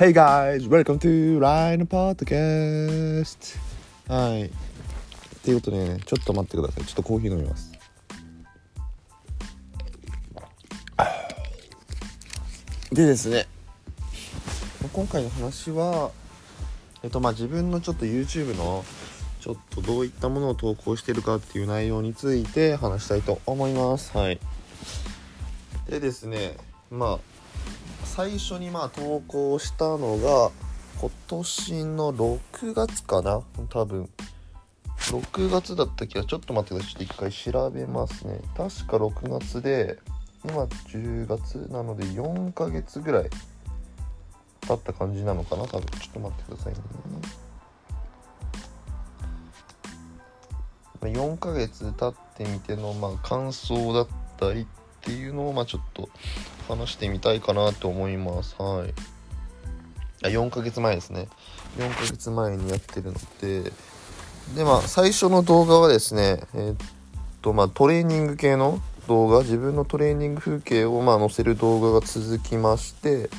Hey guys, welcome to Line Podcast! はい。っていうことでね、ちょっと待ってください。ちょっとコーヒー飲みます。でですね、今回の話は、えっとまあ自分のちょっと YouTube のちょっとどういったものを投稿してるかっていう内容について話したいと思います。はい。でですね、まあ最初にまあ投稿したのが今年の6月かな？多分。6月だった気がちょっと待ってください。ちょっと一回調べますね。確か6月で今10月なので4ヶ月ぐらい経った感じなのかな？多分。ちょっと待ってくださいね。4ヶ月経ってみてのまあ感想だったりっていうのをまあちょっと話してみたいかなと思います。はい。あ4ヶ月前ですね。4ヶ月前にやってるので。でまあ最初の動画はですねえーっとまあトレーニング系の動画自分のトレーニング風景をまあ載せる動画が続きまして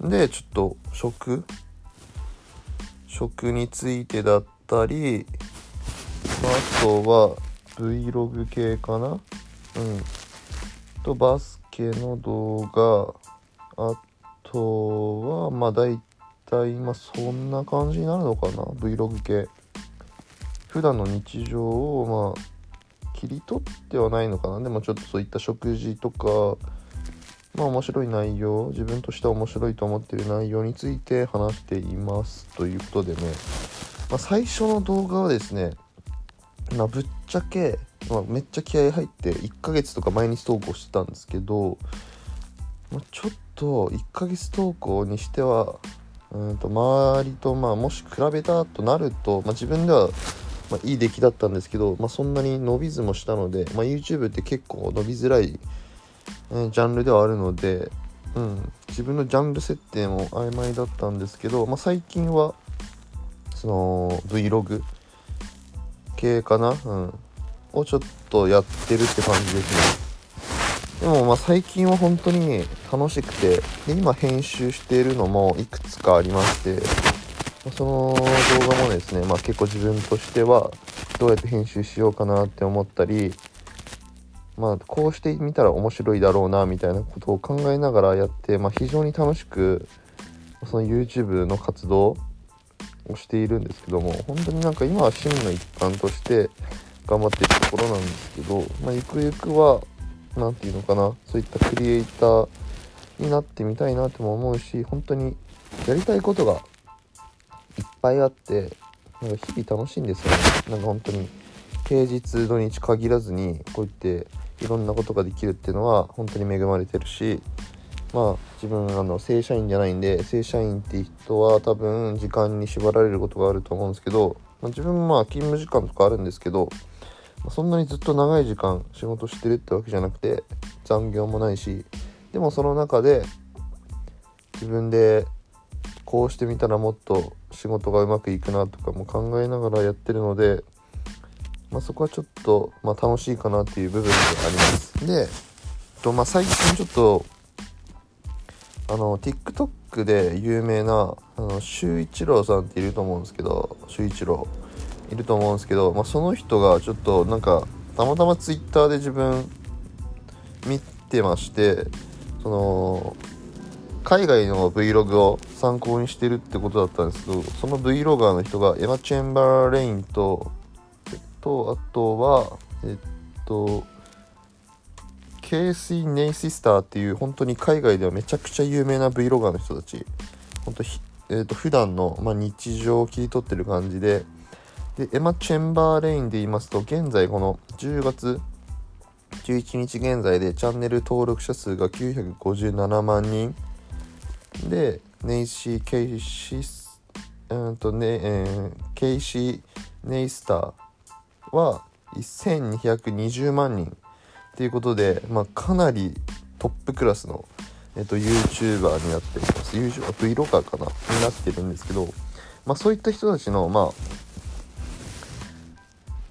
でちょっと食食についてだったり、あとは Vlog 系かな。うん。とバスケの動画あとはまあ大体まあそんな感じになるのかな？Vlog 系。普段の日常をまあ切り取ってはないのかな？でもちょっとそういった食事とかまあ面白い内容自分としては面白いと思っている内容について話していますということでね、まあ、最初の動画はですねまあぶっちゃけまあ、めっちゃ気合入って1ヶ月とか毎日投稿してたんですけど、まあ、ちょっと1ヶ月投稿にしてはうんと周りとまあもし比べたとなると、まあ、自分ではまあいい出来だったんですけど、まあ、そんなに伸びずもしたので、まあ、YouTube って結構伸びづらい、えージャンルではあるので、うん、自分のジャンル設定も曖昧だったんですけど、まあ、最近はその Vlog 系かな、うん、をちょっとやってるって感じですね。でもまあ最近は本当に楽しくてで今編集しているのもいくつかありましてその動画もですね、まあ、結構自分としてはどうやって編集しようかなって思ったりまあこうしてみたら面白いだろうなみたいなことを考えながらやって、まあ、非常に楽しくその YouTube の活動をしているんですけども本当になんか今は趣味の一環として頑張ってるところなんですけど、まあ、ゆくゆくは何て言うのかなそういったクリエイターになってみたいなとも思うし本当にやりたいことがいっぱいあってなんか日々楽しいんですよね。なんか本当に平日土日限らずにこうやっていろんなことができるっていうのは本当に恵まれてるしまあ自分あの正社員じゃないんで正社員っていう人は多分時間に縛られることがあると思うんですけど、まあ、自分もまあ勤務時間とかあるんですけどまあそんなにずっと長い時間仕事してるってわけじゃなくて残業もないしでもその中で自分でこうしてみたらもっと仕事がうまくいくなとかも考えながらやってるので、まあ、そこはちょっと、まあ、楽しいかなっていう部分であります。で、とまあ、最近ちょっとあの TikTok で有名なあの周一郎さんっていると思うんですけど周一郎いると思うんですけど、まあ、その人がちょっとなんかたまたま Twitter で自分見てましてその海外の Vlog を参考にしてるってことだったんですけどその Vlogger の人がエマ・チェンバーレインととあとはえっとケーシー・ネイスタットっていう本当に海外ではめちゃくちゃ有名な Vlogger の人たち。本当ひえっと普段のまあ、日常を切り取ってる感じで。でエマ・チェンバーレインで言いますと現在この10月11日現在でチャンネル登録者数が957万人。でネイシー・ケイシスうんとね、えー、ケイシー・ネイスターは1220万人。っていうことで、まあ、かなりトップクラスの、えっと、YouTuber になっています。YouTuber Vlogger かな？になってるんですけど、まあ、そういった人たちのまあ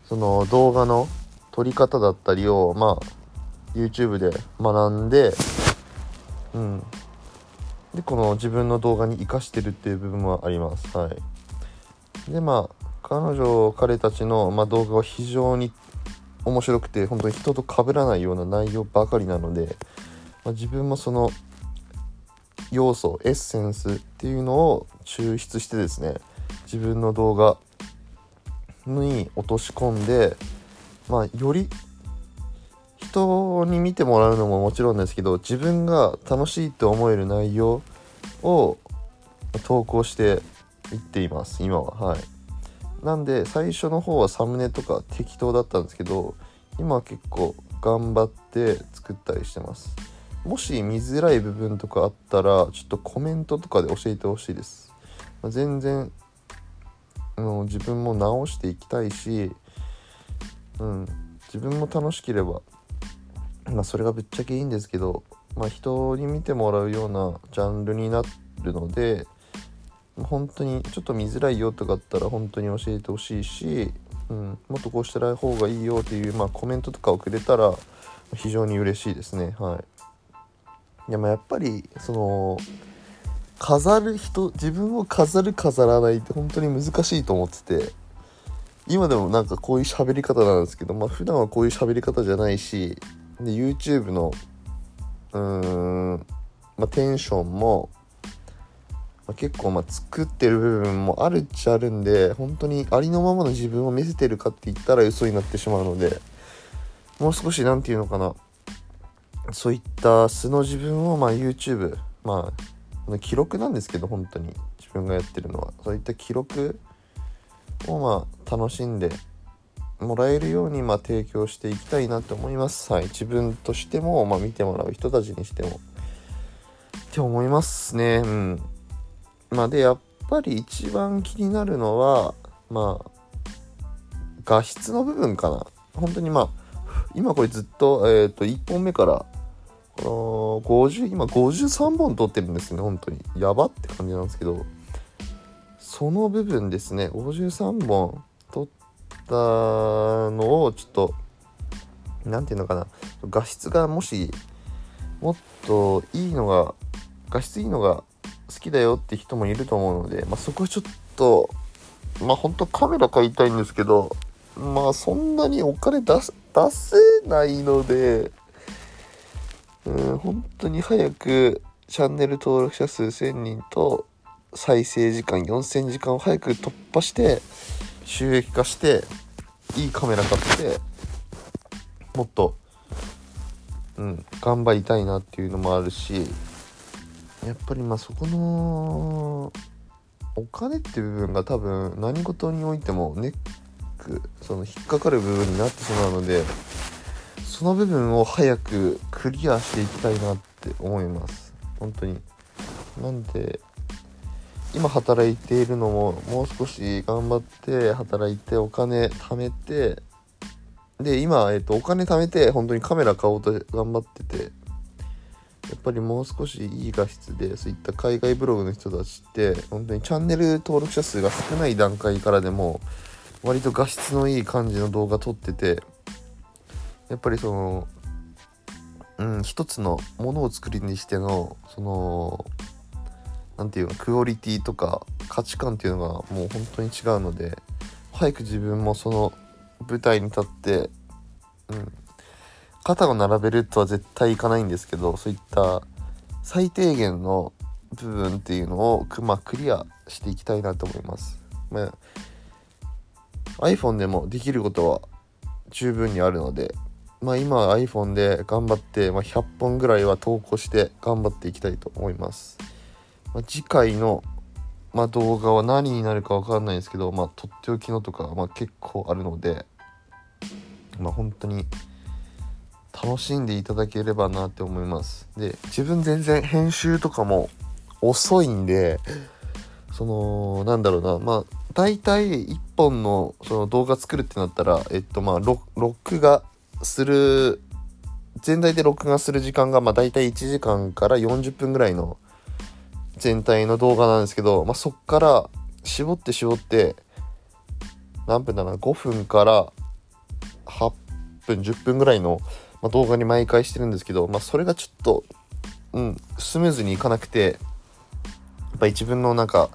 その動画の撮り方だったりをまあ YouTube で学んでうん。でこの自分の動画に生かしてるっていう部分はあります。はい。でまあ彼女彼たちの、まあ、動画は非常に面白くて本当に人と被らないような内容ばかりなので、まあ、自分もその要素エッセンスっていうのを抽出してですね自分の動画に落とし込んでまあより人に見てもらうのももちろんですけど自分が楽しいと思える内容を投稿していっています今は。はい。なんで最初の方はサムネとか適当だったんですけど今は結構頑張って作ったりしてます。もし見づらい部分とかあったらちょっとコメントとかで教えてほしいです、まあ、全然あの自分も直していきたいし、うん、自分も楽しければまあそれがぶっちゃけいいんですけど、まあ、人に見てもらうようなジャンルになるので本当にちょっと見づらいよとかあったら本当に教えてほしいし、うん、もっとこうしたら方がいいよっていう、まあ、コメントとかをくれたら非常に嬉しいですね。はい。でもやっぱりその飾る人自分を飾る飾らないって本当に難しいと思ってて今でもなんかこういう喋り方なんですけどまあ普段はこういう喋り方じゃないしで YouTube のうーん、まあ、テンションも、まあ、結構ま作ってる部分もあるっちゃあるんで本当にありのままの自分を見せてるかって言ったら嘘になってしまうのでもう少し何て言うのかなそういった素の自分をま YouTube まあ記録なんですけど本当に自分がやってるのはそういった記録をまあ楽しんでもらえるようにま提供していきたいなと思います。はい、自分としても、ま、見てもらう人たちにしても。って思いますね。うん。まあ、で、やっぱり一番気になるのは、まあ、画質の部分かな。本当にまあ、今これずっと、えっ、ー、と、1本目から、この50、今53本撮ってるんですね、本当に。やばって感じなんですけど、その部分ですね、53本撮ったのをちょっと何て言うのかな画質がもしもっといいのが画質いいのが好きだよって人もいると思うので、まあ、そこはちょっとまあ本当カメラ買いたいんですけどまあそんなにお金出出せないのでうん本当に早くチャンネル登録者数1000人と再生時間4000時間を早く突破して収益化していいカメラ買ってもっとうん頑張りたいなっていうのもあるしやっぱりまあそこのお金っていう部分が多分何事においてもネックその引っかかる部分になってしまうのでその部分を早くクリアしていきたいなって思います。本当に。なんで今働いているのももう少し頑張って働いてお金貯めてで今、えっと、お金貯めて本当にカメラ買おうと頑張っててやっぱりもう少しいい画質でそういった海外ブログの人たちって本当にチャンネル登録者数が少ない段階からでも割と画質のいい感じの動画撮っててやっぱりそのうん一つのものを作りにしてのその何て言うのクオリティとか価値観っていうのがもう本当に違うので早く自分もその舞台に立ってうん肩を並べるとは絶対いかないんですけどそういった最低限の部分っていうのを、まあ、クリアしていきたいなと思います。まあ、iPhone でもできることは十分にあるので、まあ、今 iPhone で頑張って、まあ、100本ぐらいは投稿して頑張っていきたいと思います。まあ、次回の、まあ、動画は何になるか分かんないんですけど、まあ、とっておきのとか、まあ、結構あるので、まあ、本当に楽しんでいただければなって思います。で、自分全然編集とかも遅いんで、その、なんだろうな、まあ、大体1本のその動画作るってなったら、えっと、まあ、録画する、全体で録画する時間が、まあ、大体1時間から40分ぐらいの全体の動画なんですけど、まあ、そっから絞って絞って何分だな5分から8分10分ぐらいの、ま動画に毎回してるんですけど、まあ、それがちょっと、うん、スムーズにいかなくてやっぱり自分のなんか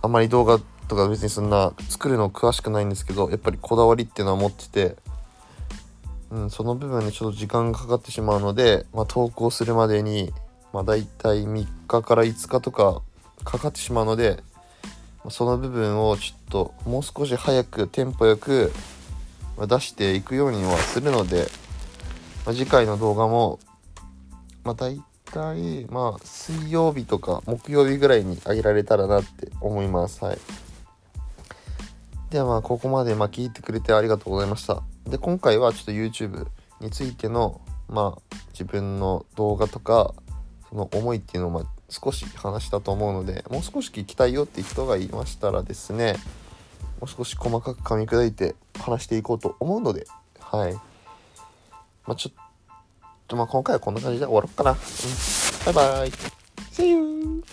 あんまり動画とか別にそんな作るの詳しくないんですけどやっぱりこだわりっていうのは持ってて、うん、その部分にちょっと時間がかかってしまうので、まあ、投稿するまでに、まあ、大体3日から5日とかかかってしまうのでその部分をちょっともう少し早くテンポよく出していくようにはするので、まあ、次回の動画も、まあ、大体まあ水曜日とか木曜日ぐらいに上げられたらなって思います。はい。ではまあここまでま聞いてくれてありがとうございました。で今回はちょっと YouTube についてのまあ自分の動画とかその思いっていうのをま少し話したと思うのでもう少し聞きたいよって人がいましたらですねもう少し細かく噛み砕いて話していこうと思うのではい。まあちょっとまあ今回はこんな感じで終わろうかな、うん、バイバイ。See you!